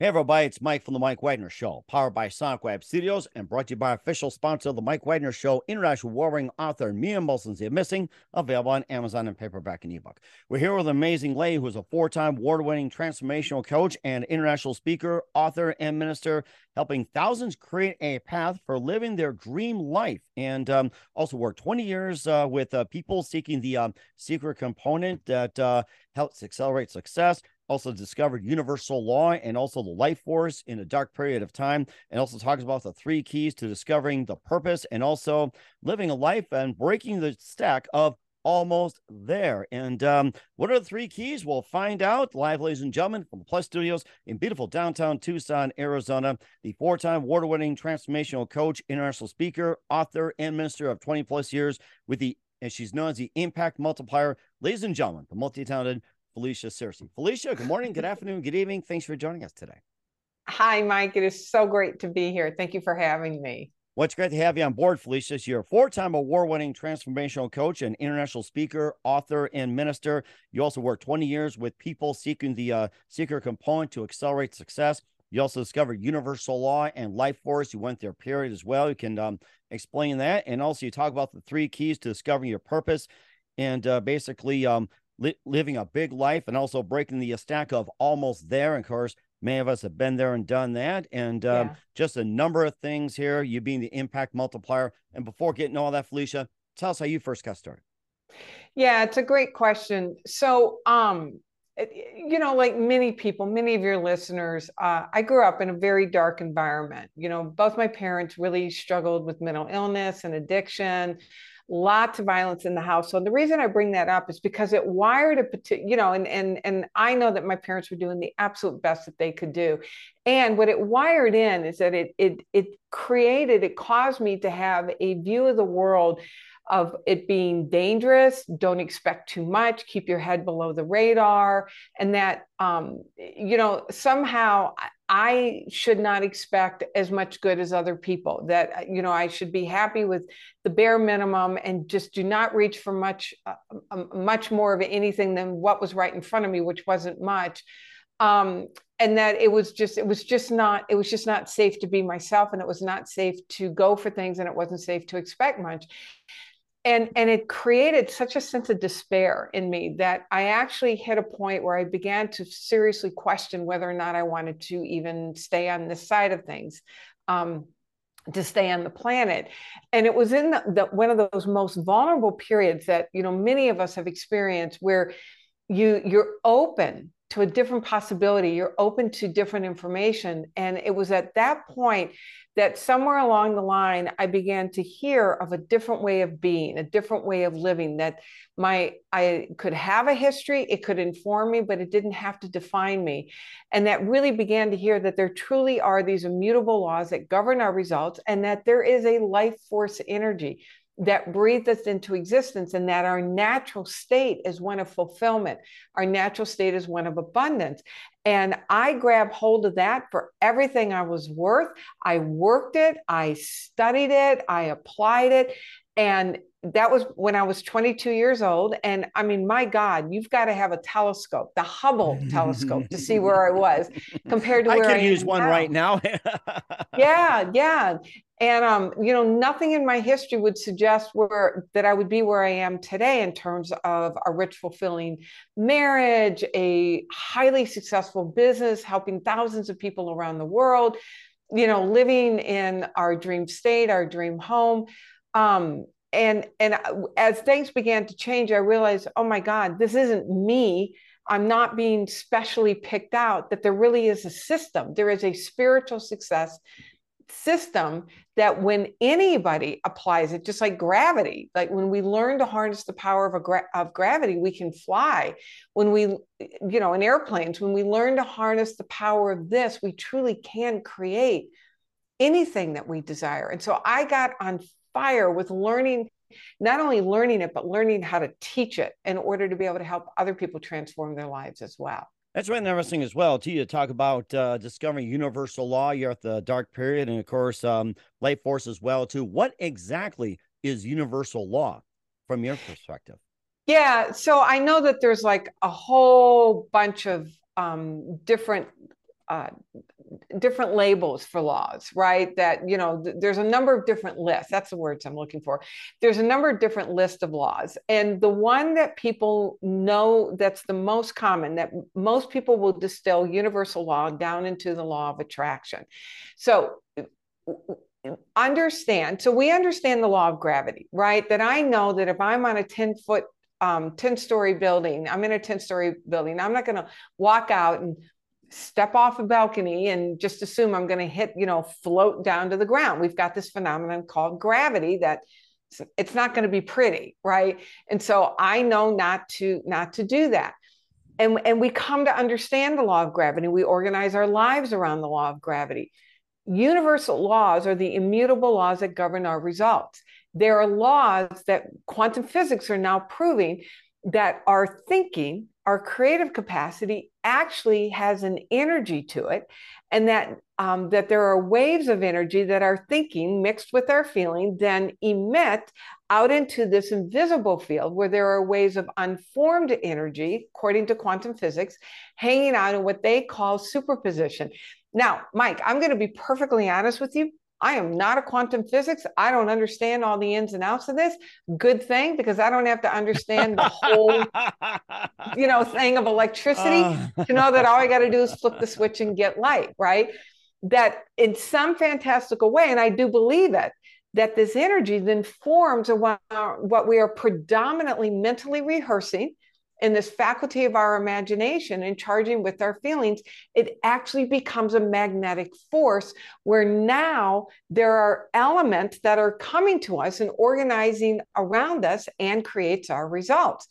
Hey everybody, it's Mike from the Mike Wagner Show, powered by Sonic Web Studios and brought to you by official sponsor of the Mike Wagner Show, international warring author Mia Molson's The Missing, available on Amazon and paperback and ebook. We're here with an amazing lady who is a four-time award-winning transformational coach and international speaker, author, and minister, helping thousands create a path for living their dream life. And um, also worked 20 years uh, with uh, people seeking the um, secret component that uh, helps accelerate success also discovered universal law and also the life force in a dark period of time, and also talks about the three keys to discovering the purpose and also living a life and breaking the stack of almost there. And um, what are the three keys? We'll find out live, ladies and gentlemen, from Plus Studios in beautiful downtown Tucson, Arizona. The four time award winning transformational coach, international speaker, author, and minister of 20 plus years with the and she's known as the impact multiplier. Ladies and gentlemen, the multi talented Felicia Searcy. Felicia, good morning, good afternoon, good evening. Thanks for joining us today. Hi, Mike. It is so great to be here. Thank you for having me. Well, it's great to have you on board, Felicia. You're a four time award winning transformational coach and international speaker, author, and minister. You also worked 20 years with people seeking the uh, secret component to accelerate success. You also discovered universal law and life force. You went there, period, as well. You can um, explain that. And also, you talk about the three keys to discovering your purpose and uh, basically um, li- living a big life and also breaking the stack of almost there. And of course, many of us have been there and done that. And um, yeah. just a number of things here, you being the impact multiplier. And before getting all that, Felicia, tell us how you first got started. Yeah, it's a great question. So, um, you know, like many people, many of your listeners, uh, I grew up in a very dark environment. You know, both my parents really struggled with mental illness and addiction lots of violence in the house. So the reason I bring that up is because it wired a particular, you know, and and and I know that my parents were doing the absolute best that they could do. And what it wired in is that it it it created, it caused me to have a view of the world of it being dangerous don't expect too much keep your head below the radar and that um, you know somehow I should not expect as much good as other people. That you know, I should be happy with the bare minimum and just do not reach for much, uh, um, much more of anything than what was right in front of me, which wasn't much. Um, and that it was just, it was just not, it was just not safe to be myself, and it was not safe to go for things, and it wasn't safe to expect much and and it created such a sense of despair in me that i actually hit a point where i began to seriously question whether or not i wanted to even stay on this side of things um, to stay on the planet. And it was in the, the, one of those most vulnerable periods that you know many of us have experienced where you you're open to a different possibility. You're open to different information. And it was at that point that somewhere along the line i began to hear of a different way of being a different way of living that my i could have a history it could inform me but it didn't have to define me. And that really began to hear that there truly are these immutable laws that govern our results and that there is a life force energy that breathed us into existence and that our natural state is one of fulfillment. Our natural state is one of abundance. And i grabbed hold of that for everything i was worth. I worked it. I studied it. I applied it. And that was when I was 22 years old. And I mean, my God, you've got to have a telescope, the Hubble telescope, to see where I was compared to where I can I use one now. right now. yeah, yeah. And um, you know, nothing in my history would suggest where that I would be where I am today in terms of a rich, fulfilling marriage, a highly successful business, helping thousands of people around the world, you know, living in our dream state, our dream home. Um, and and as things began to change, I realized, oh my God, this isn't me. I'm not being specially picked out, that there really is a system. There is a spiritual success system that when anybody applies it, just like gravity, like when we learn to harness the power of, a gra- of gravity, we can fly. When we, you know, in airplanes, when we learn to harness the power of this, we truly can create anything that we desire. And so I got on fire with learning not only learning it but learning how to teach it in order to be able to help other people transform their lives as well. That's right interesting as well too to talk about uh, discovering universal law you're at the dark period and of course um, life force as well too. What exactly is universal law from your perspective? Yeah so i know that there's like a whole bunch of um, different uh, different labels for laws, right? That, you know, th- there's a number of different lists. That's the words I'm looking for. There's a number of different lists of laws. And the one that people know that's the most common, that most people will distill universal law down into the law of attraction. So, understand so we understand the law of gravity right that i know that if i'm on a 10 foot um, 10 story building i'm in a 10 story building i'm not going to walk out and step off a balcony and just assume I'm going to hit, you know, float down to the ground. We've got this phenomenon called gravity that it's not going to be pretty, right? And so I know not to not to do that. And, and we come to understand the law of gravity. We organize our lives around the law of gravity. Universal laws are the immutable laws that govern our results. There are laws that quantum physics are now proving that our thinking our creative capacity actually has an energy to it and that um, that there are waves of energy that our thinking mixed with our feeling then emit out into this invisible field where there are waves of unformed energy according to quantum physics hanging out in what they call superposition. Now mike i'm going to be perfectly honest with you I am not a quantum physics. I don't understand all the ins and outs of this. Good thing because I don't have to understand the whole, you know, thing of electricity uh. to know that all I got to do is flip the switch and get light, right? That in some fantastical way, and I do believe it, that this energy then forms around what we are predominantly mentally rehearsing in this faculty of our imagination and charging with our feelings, it actually becomes a magnetic force where now there are elements that are coming to us and organizing around us and creates our results.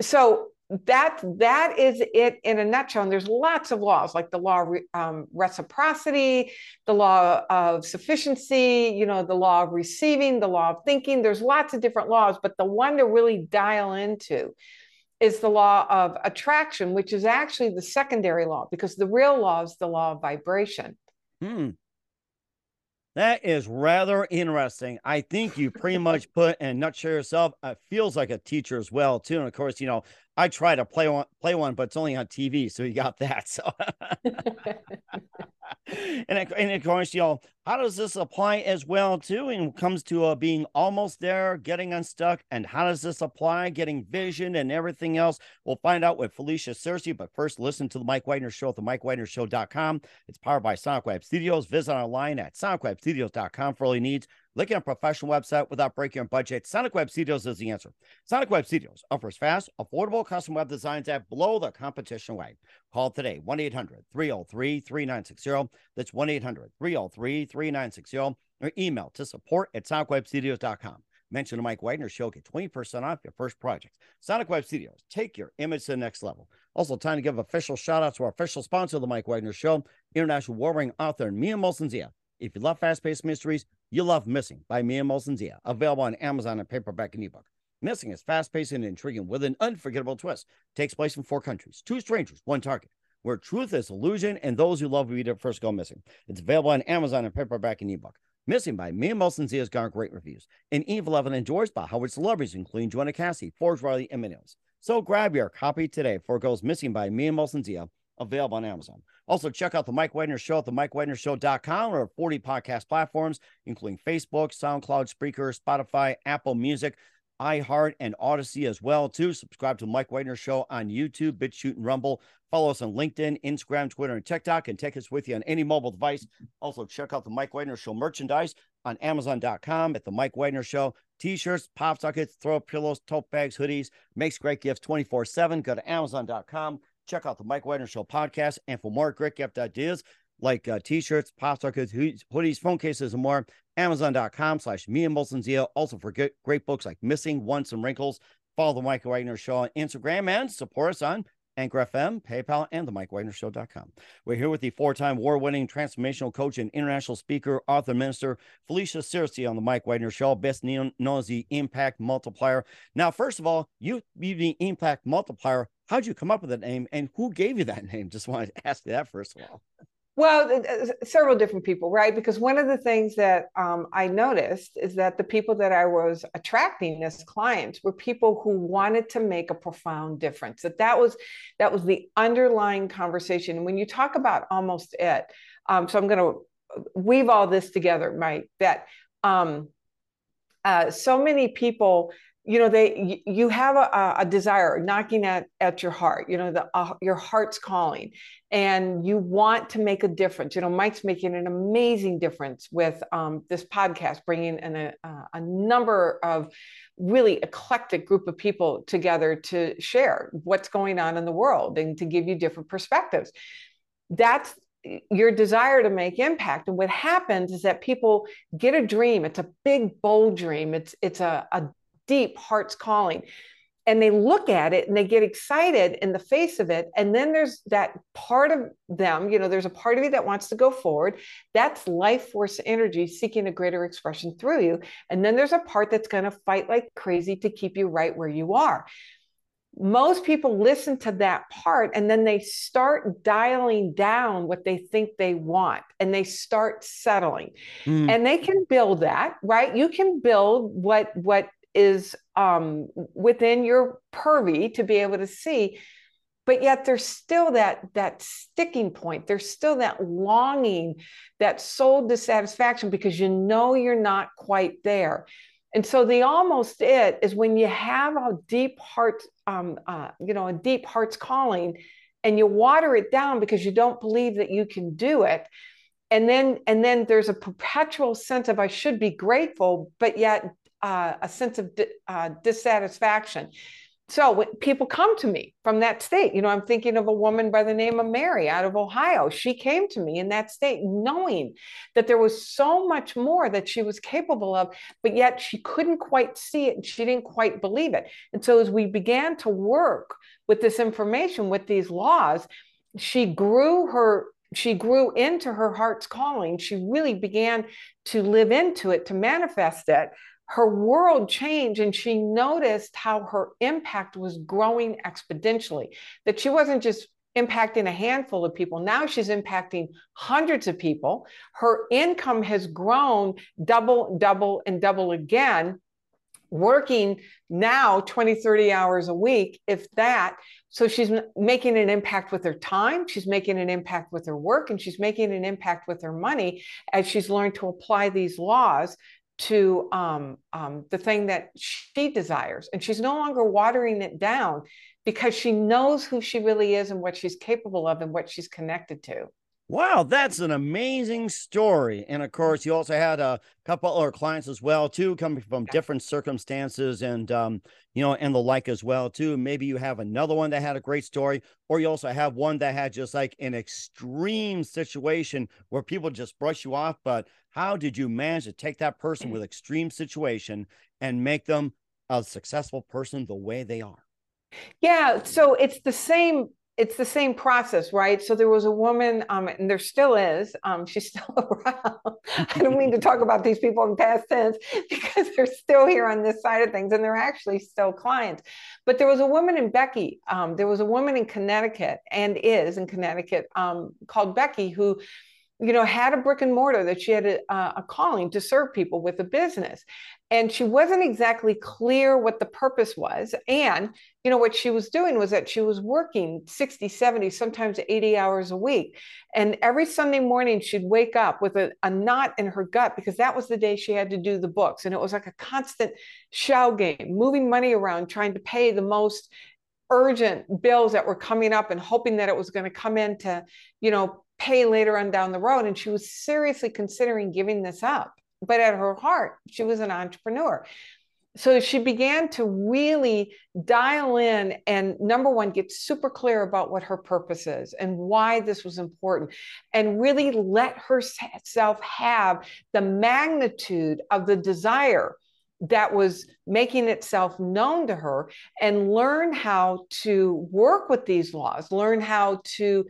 So that that is it in a nutshell. And there's lots of laws like the law of um, reciprocity, the law of sufficiency, you know, the law of receiving, the law of thinking. There's lots of different laws, but the one to really dial into is the law of attraction, which is actually the secondary law because the real law is the law of vibration. Hmm. That is rather interesting. I think you pretty much put in nutshell yourself. It feels like a teacher as well, too. And of course, you know, I try to play one, play one, but it's only on TV, so you got that. So, and, and of course, know, how does this apply as well too? And it comes to uh, being almost there, getting unstuck, and how does this apply, getting vision and everything else? We'll find out with Felicia Searcy. But first, listen to the Mike Wagner Show at the MikeWagnerShow.com. It's powered by Sonic Web Studios. Visit online at SonicWebStudios.com for all your needs. Looking a professional website without breaking your budget, Sonic Web Studios is the answer. Sonic Web Studios offers fast, affordable custom web designs that blow the competition away. Call today 1 800 303 3960. That's 1 800 303 3960. Or email to support at sonicwebstudios.com. Mention the Mike Wagner Show, get 20% off your first project. Sonic Web Studios, take your image to the next level. Also, time to give official shout out to our official sponsor of the Mike Wagner Show, international warring author Mia Molson Zia. If you love fast paced mysteries, you love Missing by Mia Molson available on Amazon and paperback and ebook. Missing is fast paced and intriguing with an unforgettable twist. Takes place in four countries, two strangers, one target, where truth is illusion and those who love read it first go missing. It's available on Amazon and paperback and ebook. Missing by Mia Molson has gotten great reviews. And Eve 11 enjoys by Howard celebrities, including Joanna Cassie, Forbes Riley, and Minnows. So grab your copy today for goes missing by Mia Molson available on Amazon. Also, check out the Mike Wagner Show at the MikeWagnerShow.com or 40 podcast platforms, including Facebook, SoundCloud, Spreaker, Spotify, Apple Music, iHeart, and Odysee as well. Too subscribe to Mike Wagner Show on YouTube, BitChute, and Rumble. Follow us on LinkedIn, Instagram, Twitter, and TikTok, and take us with you on any mobile device. Also, check out the Mike Wagner Show merchandise on Amazon.com at the Mike Wagner Show. T-shirts, pop sockets, throw pillows, tote bags, hoodies. Makes great gifts 24-7. Go to Amazon.com Check out the Mike Wagner Show podcast. And for more great gift ideas like uh, t-shirts, pop sockets, hoodies, phone cases, and more, amazon.com slash me and Molson Zia. Also for great, great books like Missing, Once, and Wrinkles. Follow the Mike Wagner Show on Instagram and support us on Anchor FM, PayPal, and the MikeWagnerShow.com. We're here with the four-time war-winning transformational coach and international speaker, author, minister, Felicia Searcy on the Mike Wagner Show, best known as the Impact Multiplier. Now, first of all, you be the Impact Multiplier. How'd you come up with that name, and who gave you that name? Just wanted to ask you that first of all. Well, several different people, right? Because one of the things that um, I noticed is that the people that I was attracting as clients were people who wanted to make a profound difference. That that was that was the underlying conversation. When you talk about almost it, um, so I'm going to weave all this together, Mike. That um, uh, so many people you know they you have a, a desire knocking at at your heart you know the uh, your heart's calling and you want to make a difference. You know mike's making an amazing difference with um, this podcast bringing in a, a number of really eclectic group of people together to share what's going on in the world and to give you different perspectives. That's your desire to make impact. And what happens is that people get a dream. It's a big bold dream. It's it's a, a deep heart's calling. And they look at it and they get excited in the face of it. And then there's that part of them you know there's a part of you that wants to go forward. That's life force energy seeking a greater expression through you. And then there's a part that's going to fight like crazy to keep you right where you are. Most people listen to that part and then they start dialing down what they think they want and they start settling. Mm. and they can build that right? You can build what what is um, within your purview to be able to see but yet there's still that that sticking point. There's still that longing that soul dissatisfaction because you know you're not quite there. And so the almost it is when you have a deep heart um, uh, you know a deep heart's calling and you water it down because you don't believe that you can do it. And then and then there's a perpetual sense of i should be grateful but yet uh, a sense of di- uh, dissatisfaction. So when people come to me from that state, you know, I'm thinking of a woman by the name of Mary out of Ohio. She came to me in that state knowing that there was so much more that she was capable of, but yet she couldn't quite see it and she didn't quite believe it. And so as we began to work with this information, with these laws, she grew her she grew into her heart's calling. She really began to live into it, to manifest it her world changed and she noticed how her impact was growing exponentially, that she wasn't just impacting a handful of people. Now she's impacting hundreds of people. Her income has grown double, double, and double again, working now 20, 30 hours a week, if that. So she's making an impact with her time, she's making an impact with her work, and she's making an impact with her money as she's learned to apply these laws to um, um, the thing that she desires. And she's no longer watering it down because she knows who she really is and what she's capable of and what she's connected to. Wow, that's an amazing story. And of course, you also had a couple other clients as well, too, coming from different circumstances and um, you know, and the like as well, too. Maybe you have another one that had a great story, or you also have one that had just like an extreme situation where people just brush you off. But how did you manage to take that person with extreme situation and make them a successful person the way they are? Yeah, so it's the same it's the same process, right? So there was a woman, um, and there still is. Um, she's still around. I don't mean to talk about these people in past tense because they're still here on this side of things, and they're actually still clients. But there was a woman in Becky. Um, there was a woman in Connecticut, and is in Connecticut, um, called Becky, who you know, had a brick and mortar that she had a, a, calling to serve people with a business. And she wasn't exactly clear what the purpose was. And, you know, what she was doing was that she was working 60, 70, sometimes 80 hours a week. And every Sunday morning, she'd wake up with a, a knot in her gut because that was the day she had to do the books. And it was like a constant shell game, moving money around, trying to pay the most urgent bills that were coming up and hoping that it was going to come in to, you know, pay later on down the road. And she was seriously considering giving this up. But at her heart, she was an entrepreneur. So she began to really dial in and number one, get super clear about what her purpose is and why this was important, and really let herself have the magnitude of the desire that was making itself known to her and learn how to work with these laws, learn how to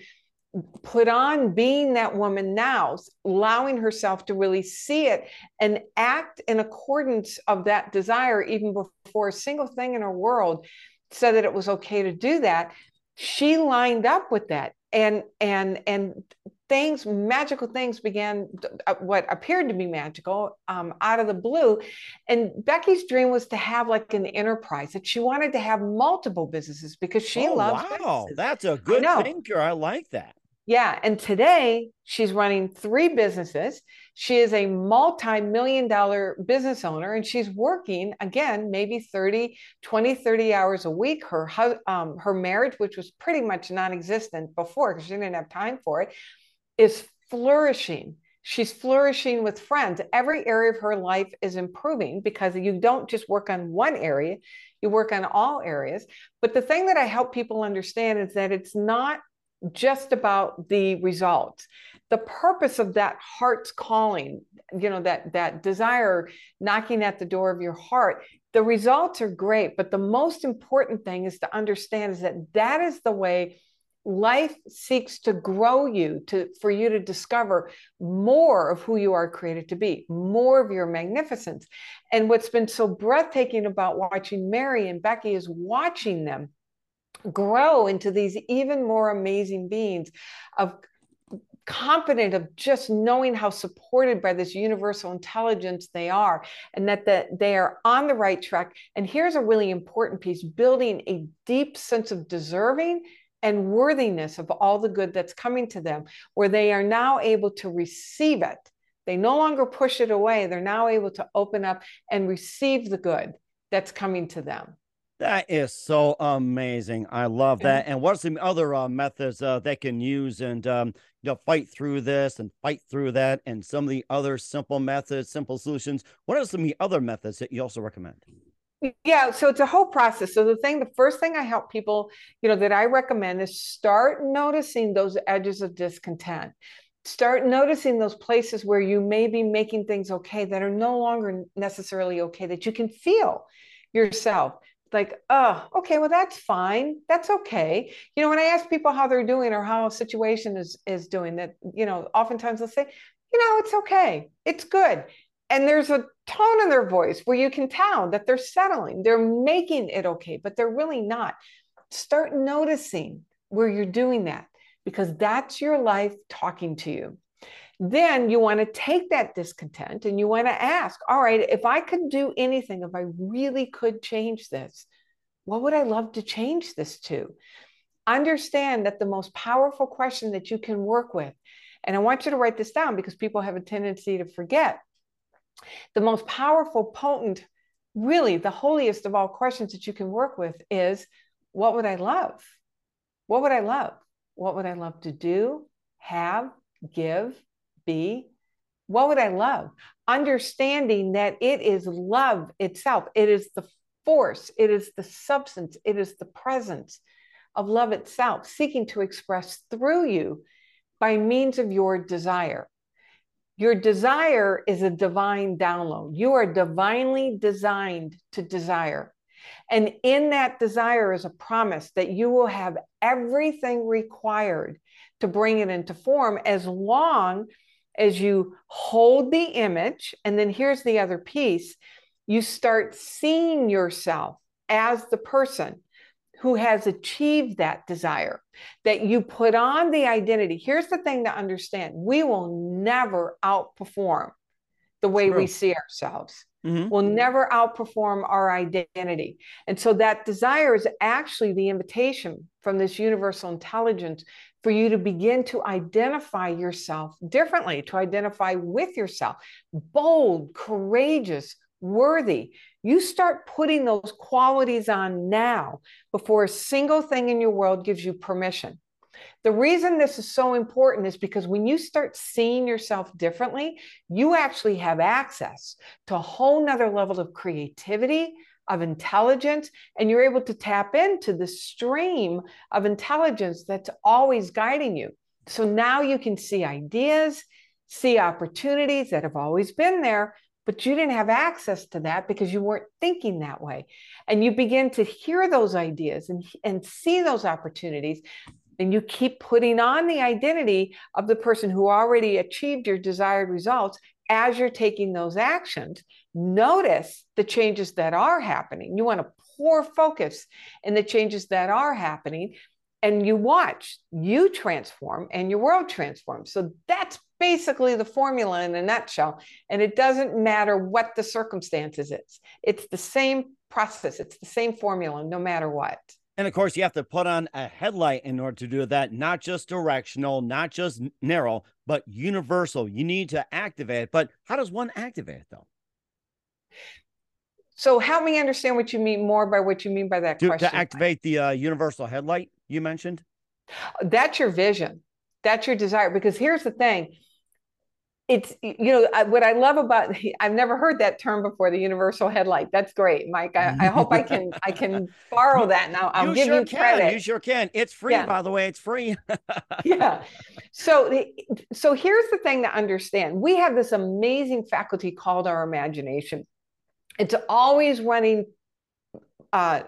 put on being that woman now, allowing herself to really see it and act in accordance of that desire, even before a single thing in her world said that it was okay to do that. She lined up with that. And and and things, magical things began, uh, what appeared to be magical um, out of the blue. And Becky's dream was to have like an enterprise that she wanted to have multiple businesses because she oh, loves. Wow, businesses. that's a good thinker. I like that. Yeah. And today she's running three businesses. She is a multi million dollar business owner and she's working again, maybe 30, 20, 30 hours a week. Her, um, her marriage, which was pretty much non existent before because she didn't have time for it, is flourishing. She's flourishing with friends. Every area of her life is improving because you don't just work on one area, you work on all areas. But the thing that I help people understand is that it's not just about the results the purpose of that heart's calling you know that that desire knocking at the door of your heart the results are great but the most important thing is to understand is that that is the way life seeks to grow you to for you to discover more of who you are created to be more of your magnificence. And what's been so breathtaking about watching mary and becky is watching them grow into these even more amazing beings of confident of just knowing how supported by this universal intelligence they are and that the, they are on the right track. And here's a really important piece building a deep sense of deserving and worthiness of all the good that's coming to them where they are now able to receive it. They no longer push it away. They're now able to open up and receive the good that's coming to them that is so amazing. I love that. And what are some other uh, methods uh, they can use and um, you know fight through this and fight through that, and some of the other simple methods, simple solutions? What are some of the other methods that you also recommend? Yeah, so it's a whole process. So the thing, the first thing I help people, you know, that I recommend is start noticing those edges of discontent. Start noticing those places where you may be making things okay that are no longer necessarily okay, that you can feel yourself like, oh, okay, well, that's fine. That's okay. You know, when I ask people how they're doing or how a situation is is doing, that you know, oftentimes they'll say, you know, it's okay, it's good. And there's a tone in their voice where you can tell that they're settling, they're making it okay, but they're really not. Start noticing where you're doing that because that's your life talking to you then you want to take that discontent and you want to ask, all right, if I could do anything, if I really could change this, what would I love to change this to? Understand that the most powerful question that you can work with, and I want you to write this down because people have a tendency to forget. The most powerful, potent, really the holiest of all questions that you can work with is what would I love? What would I love? What would I love to do, have, give, be? What would I love? Understanding that it is love itself, it is the force, it is the substance, it is the presence of love itself, seeking to express through you by means of your desire. Your desire is a divine download. You are divinely designed to desire. And in that desire is a promise that you will have everything required to bring it into form as long as you hold the image, and then here's the other piece you start seeing yourself as the person who has achieved that desire, that you put on the identity. Here's the thing to understand we will never outperform the way True. we see ourselves. Mm-hmm. We'll never outperform our identity. And so that desire is actually the invitation from this universal intelligence for you to begin to identify yourself differently, to identify with yourself, bold, courageous, worthy. You start putting those qualities on now before a single thing in your world gives you permission. The reason this is so important is because when you start seeing yourself differently, you actually have access to a whole nother level of creativity, of intelligence, and you're able to tap into the stream of intelligence that's always guiding you. So now you can see ideas, see opportunities that have always been there, but you didn't have access to that because you weren't thinking that way. And you begin to hear those ideas and, and see those opportunities. And you keep putting on the identity of the person who already achieved your desired results as you're taking those actions, notice the changes that are happening. You want to pour focus in the changes that are happening. and you watch, you transform and your world transforms. So that's basically the formula in a nutshell. And it doesn't matter what the circumstances is, it's the same process, it's the same formula, no matter what. And of course, you have to put on a headlight in order to do that, not just directional, not just narrow, but universal. You need to activate it. But how does one activate it though? So help me understand what you mean more by what you mean by that to, question. To activate the uh, universal headlight you mentioned? That's your vision. That's your desire. Because here's the thing it's you know what I love about I've never heard that term before the universal headlight. That's great, Mike. I, I hope I can I can borrow that now. I'll you give sure you can. credit. You sure can. It's free, yeah. by the way. It's free. yeah. So so here's the thing to understand. We have this amazing faculty called our imagination. It's always running uh,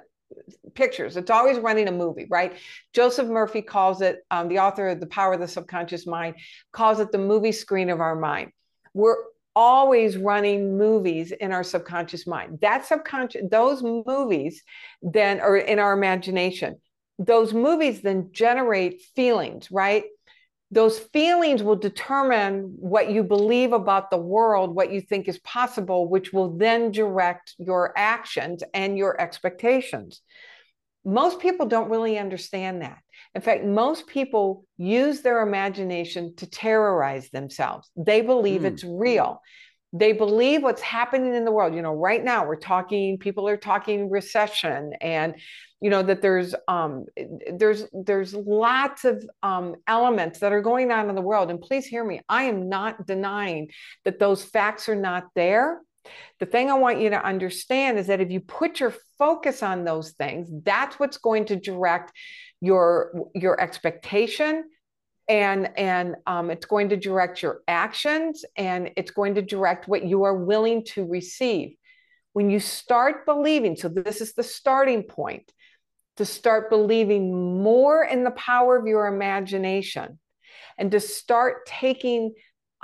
pictures. It's always running a movie, right? Joseph Murphy calls it, um, the author of The Power of the Subconscious Mind, calls it the movie screen of our mind. We're always running movies in our subconscious mind. That subconscious, those movies then, or in our imagination, those movies then generate feelings, right? Those feelings will determine what you believe about the world, what you think is possible, which will then direct your actions and your expectations. Most people don't really understand that. In fact, most people use their imagination to terrorize themselves. They believe mm. it's real. They believe what's happening in the world. You know, right now we're talking, people are talking recession and you know that there's um there's there's lots of um elements that are going on in the world. And please hear me i am not denying that those facts are not there. The thing i want you to understand is that if you put your focus on those things that's what's going to direct your your expectation and and um, it's going to direct your actions and it's going to direct what you are willing to receive when you start believing so this is the starting point to start believing more in the power of your imagination and to start taking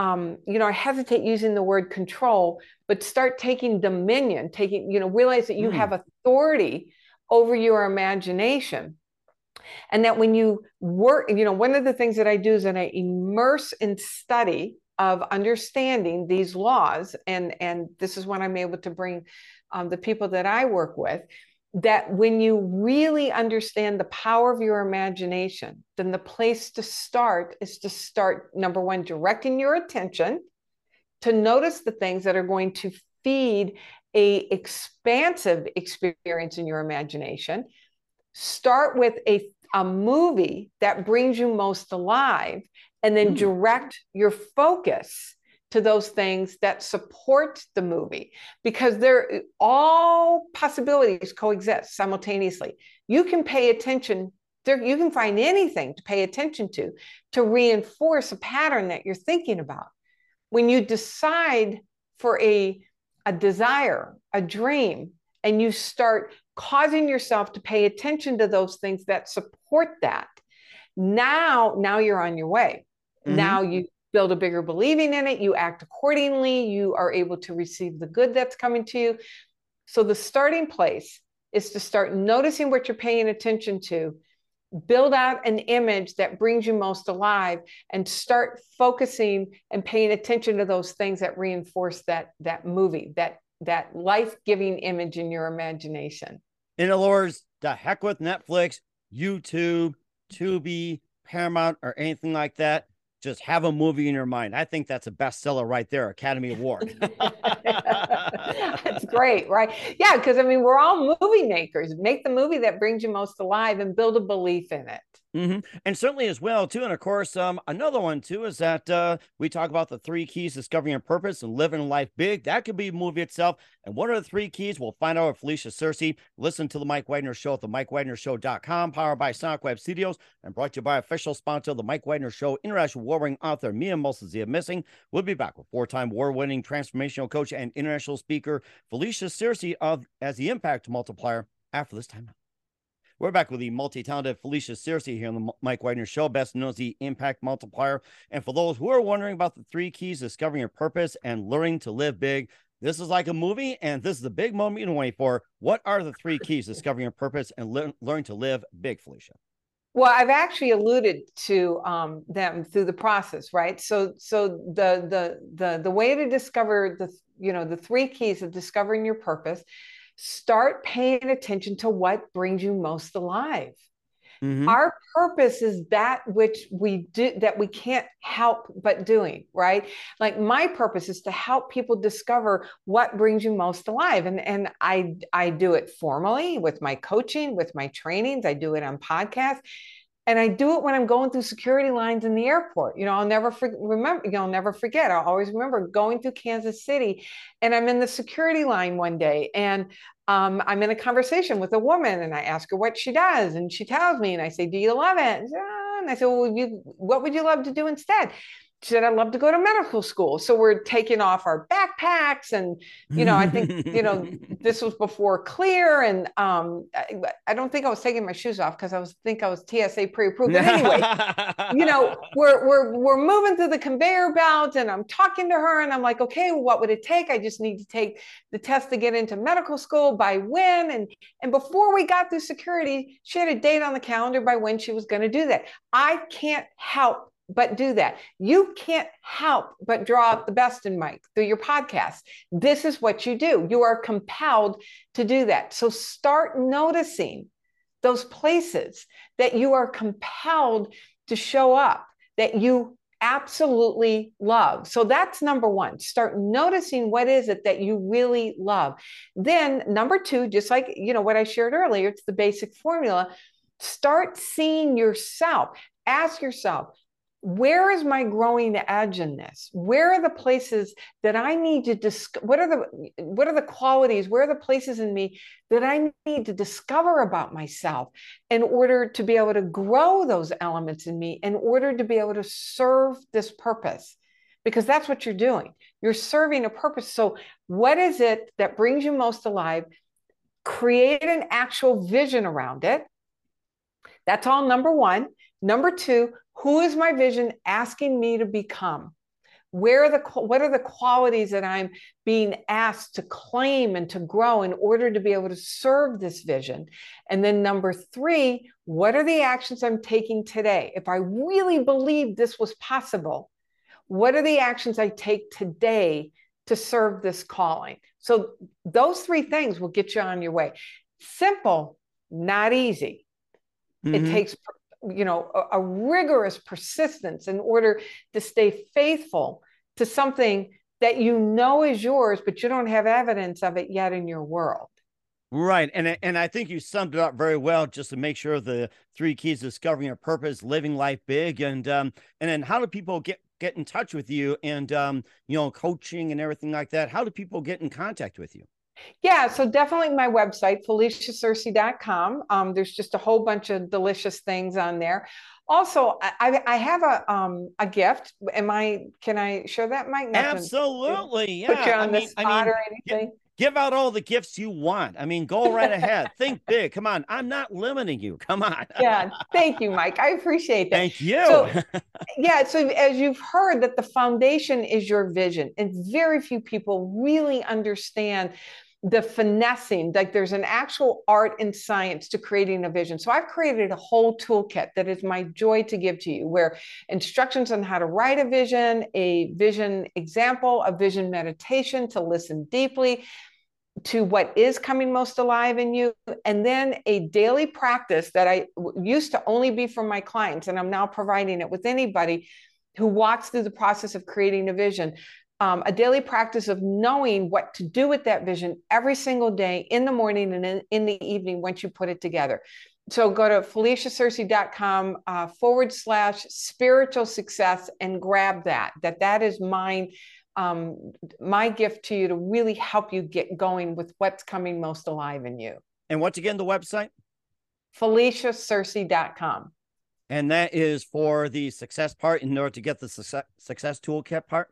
um, you know, I hesitate using the word control, but start taking dominion, taking, you know, realize that you mm. have authority over your imagination. And that when you work, you know, one of the things that I do is that I immerse in study of understanding these laws. And, and this is when I'm able to bring um, the people that I work with that when you really understand the power of your imagination, then the place to start is to start number one, directing your attention to notice the things that are going to feed a expansive experience in your imagination. Start with a, a movie that brings you most alive, and then mm. direct your focus to those things that support the movie. Because they're all possibilities coexist simultaneously. You can pay attention there you can find anything to pay attention to to reinforce a pattern that you're thinking about. When you decide for a a desire a dream and you start causing yourself to pay attention to those things that support that now now you're on your way mm-hmm. now you build a bigger believing in it, you act accordingly, you are able to receive the good that's coming to you. So the starting place is to start noticing what you're paying attention to, build out an image that brings you most alive and start focusing and paying attention to those things that reinforce that that movie, that that life-giving image in your imagination. In other words, the heck with Netflix, YouTube, Tubi, Paramount, or anything like that just have a movie in your mind. I think that's a bestseller right there, Academy Award. that's great, right? Yeah, because I mean, we're all movie makers. Make the movie that brings you most alive and build a belief in it. Mm-hmm. And certainly as well too, and of course, um, another one too is that uh, we talk about the three keys: discovering your purpose and living life big. That could be a movie itself. And what are the three keys? We'll find out with Felicia Searcy. Listen to the Mike Wagner Show at the MikeWagnerShow.com, powered by Sonic Web Studios, and brought to you by official sponsor, the Mike Wagner Show, international warring author Mia Molson Missing. We'll be back with four-time war-winning transformational coach and international speaker Felicia Searcy of as the Impact Multiplier after this time. We're back with the multi-talented Felicia Searcy here on the Mike Wagner Show, best known as the Impact Multiplier. And for those who are wondering about the three keys, discovering your purpose and learning to live big, this is like a movie, and this is the big moment you're waiting for. What are the three keys, discovering your purpose and le- learning to live big, Felicia? Well, I've actually alluded to um, them through the process, right? So, so the the the the way to discover the you know the three keys of discovering your purpose, start paying attention to what brings you most alive. Mm-hmm. Our purpose is that which we do that we can't help but doing, right? Like my purpose is to help people discover what brings you most alive. And, and I I do it formally with my coaching, with my trainings, I do it on podcasts. And I do it when I'm going through security lines in the airport. You know, I'll never for, remember, you know, I'll never forget. I'll always remember going through Kansas City and I'm in the security line one day and um, I'm in a conversation with a woman and I ask her what she does, and she tells me, and I say, "Do you love it?" And I said, "Well, you, what would you love to do instead?" She said, I'd love to go to medical school. So we're taking off our backpacks. And, you know, I think, you know, this was before clear. And um, I, I, don't think I was taking my shoes off because I was think I was TSA pre-approved. But anyway, you know, we're, we're, we're moving through the conveyor belt and I'm talking to her and I'm like, okay, well, what would it take? I just need to take the test to get into medical school by when. And, and before we got through security, she had a date on the calendar by when she was going to do that. I can't help but do that. You can't help but draw out the best in Mike through your podcast. This is what you do. You are compelled to do that. So start noticing those places that you are compelled to show up, that you absolutely love. So that's number one. Start noticing what is it that you really love. Then number two, just like you know what I shared earlier, it's the basic formula. Start seeing yourself. Ask yourself, where is my growing edge in this? Where are the places that i need to discover what are the what are the qualities where are the places in me that i need to discover about myself in order to be able to grow those elements in me in order to be able to serve this purpose? Because that's what you're doing. You're serving a purpose. So what is it that brings you most alive? Create an actual vision around it. That's all number one. Number two who is my vision asking me to become? Where are the what are the qualities that I'm being asked to claim and to grow in order to be able to serve this vision? And then number 3, what are the actions I'm taking today? If I really believe this was possible, what are the actions I take today to serve this calling? So those three things will get you on your way. Simple, not easy. Mm-hmm. It takes you know a, a rigorous persistence in order to stay faithful to something that you know is yours but you don't have evidence of it yet in your world Right. And and I think you summed it up very well just to make sure the three keys discovering your purpose, living life big and um and then how do people get get in touch with you and um you know coaching and everything like that? How do people get in contact with you? Yeah, so definitely my website, FeliciaSearcy.com. Um, there's just a whole bunch of delicious things on there. Also, I, I have a um a gift. Am I? Can I show that, Mike? Not Absolutely. Yeah. Put you on I the mean, spot I mean, or anything. Give out all the gifts you want. I mean, go right ahead. Think big. Come on. I'm not limiting you. Come on. yeah. Thank you, Mike. I appreciate that. Thank you. So, yeah. So, as you've heard, that the foundation is your vision, and very few people really understand the finessing, like there's an actual art and science to creating a vision. So I've created a whole toolkit that is my joy to give to you, where instructions on how to write a vision, a vision example, a vision meditation to listen deeply to what is coming most alive in you, and then a daily practice that I used to only be for my clients, and I'm now providing it with anybody who walks through the process of creating a vision um, a daily practice of knowing what to do with that vision every single day in the morning and in, in the evening once you put it together. So go to FeliciaSearcy.com uh, forward slash spiritual success and grab that. That that is mine, um, my gift to you to really help you get going with what's coming most alive in you. And once again the website? FeliciaSearcy.com. And that is for the success part in order to get the success, success toolkit part?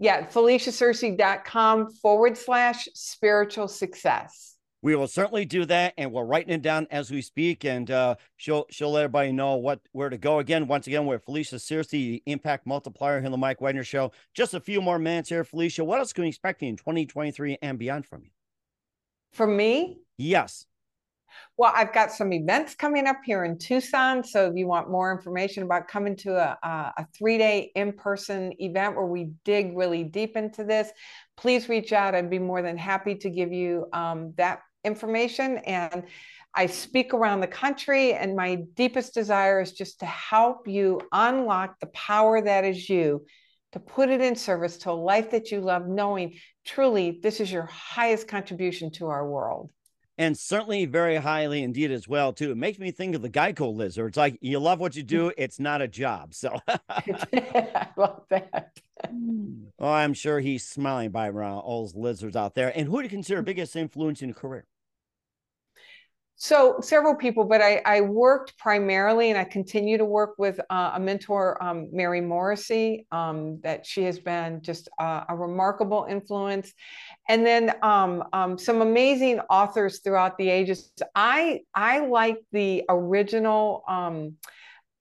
Yeah, FeliciaSearcy.com forward slash spiritual success. We will certainly do that, and we're writing it down as we speak, and uh, she'll she'll let everybody know what where to go. Again, once again, we're Felicia Searcy, Impact Multiplier here on the Mike Wagner Show. Just a few more minutes here, Felicia. What else can we expect in 2023 and beyond from you? From me? Yes. Well, I've got some events coming up here in Tucson. So if you want more information about coming to a, a, three day in person event where we dig really deep into this, please reach out. I'd be more than happy to give you um, that information. And I speak around the country, and my deepest desire is just to help you unlock the power that is you, to put it in service to a life that you love, knowing truly this is your highest contribution to our world and certainly very highly indeed as well too. It makes me think of the Geico lizard. It's like you love what you do, it's not a job. So I love that. Hmm. Oh, I'm sure he's smiling by around all those lizards out there. And who do you consider biggest influence in your career? So several people, but I, I, worked primarily, and I continue to work with uh, a mentor, um, Mary Morrissey. Um, that she has been just uh, a remarkable influence, and then um, um, some amazing authors throughout the ages. I I like the original. Um,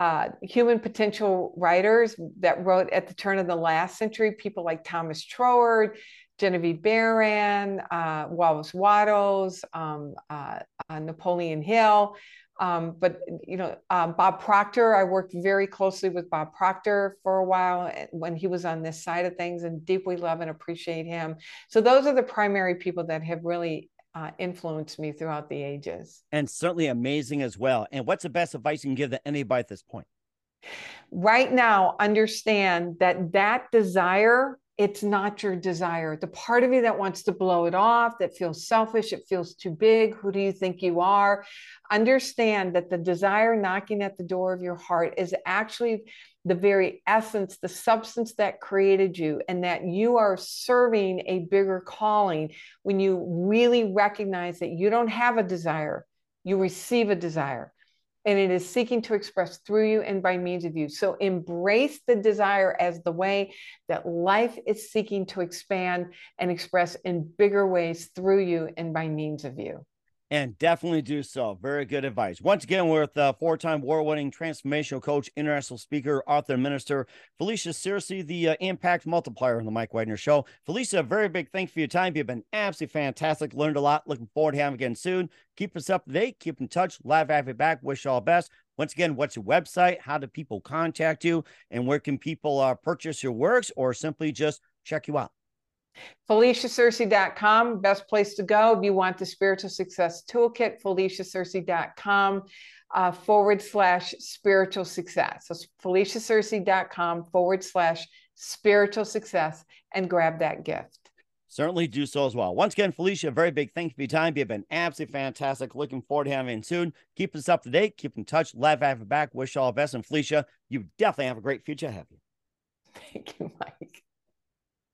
uh, human potential writers that wrote at the turn of the last century, people like Thomas Troward, Genevieve Behrend, uh, Wallace Wattles, um, uh, uh, Napoleon Hill. Um, but you know, uh, Bob Proctor, I worked very closely with Bob Proctor for a while eh, when he was on this side of things, and deeply love and appreciate him. So those are the primary people that have really uh, influenced me throughout the ages, and certainly amazing as well. And what's the best advice you can give to anybody at this point? Right now, understand that that desire it's not your desire. The part of you that wants to blow it off, that feels selfish, it feels too big. Who do you think you are? Understand that the desire knocking at the door of your heart is actually the very essence, the substance that created you, and that you are serving a bigger calling when you really recognize that you don't have a desire, you receive a desire and it is seeking to express through you and by means of you. So embrace the desire as the way that life is seeking to expand and express in bigger ways through you and by means of you and definitely do so. Very good advice. Once again, with uh, four-time war-winning transformational coach, international speaker, author, minister Felicia Searcy, the uh, impact multiplier on the Mike Wagner Show. Felicia, very big thanks for your time. You've been absolutely fantastic. Learned a lot. Looking forward to having you again soon. Keep us up to date. Keep in touch. Live have you back. Wish you all best. Once again, what's your website? How do people contact you? And where can people uh, purchase your works or simply just check you out? FeliciaSearcy.com, best place to go if you want the spiritual success toolkit, FeliciaSearcy.com uh, forward slash spiritual success. So FeliciaSearcy.com forward slash spiritual success and grab that gift. Certainly do so as well. Once again, Felicia, very big thank you for your time. You've been absolutely fantastic. Looking forward to having you soon. Keep us up to date. Keep in touch. Love have you back. Wish all the best. And Felicia, you definitely have a great future ahead of you. Thank you, Mike.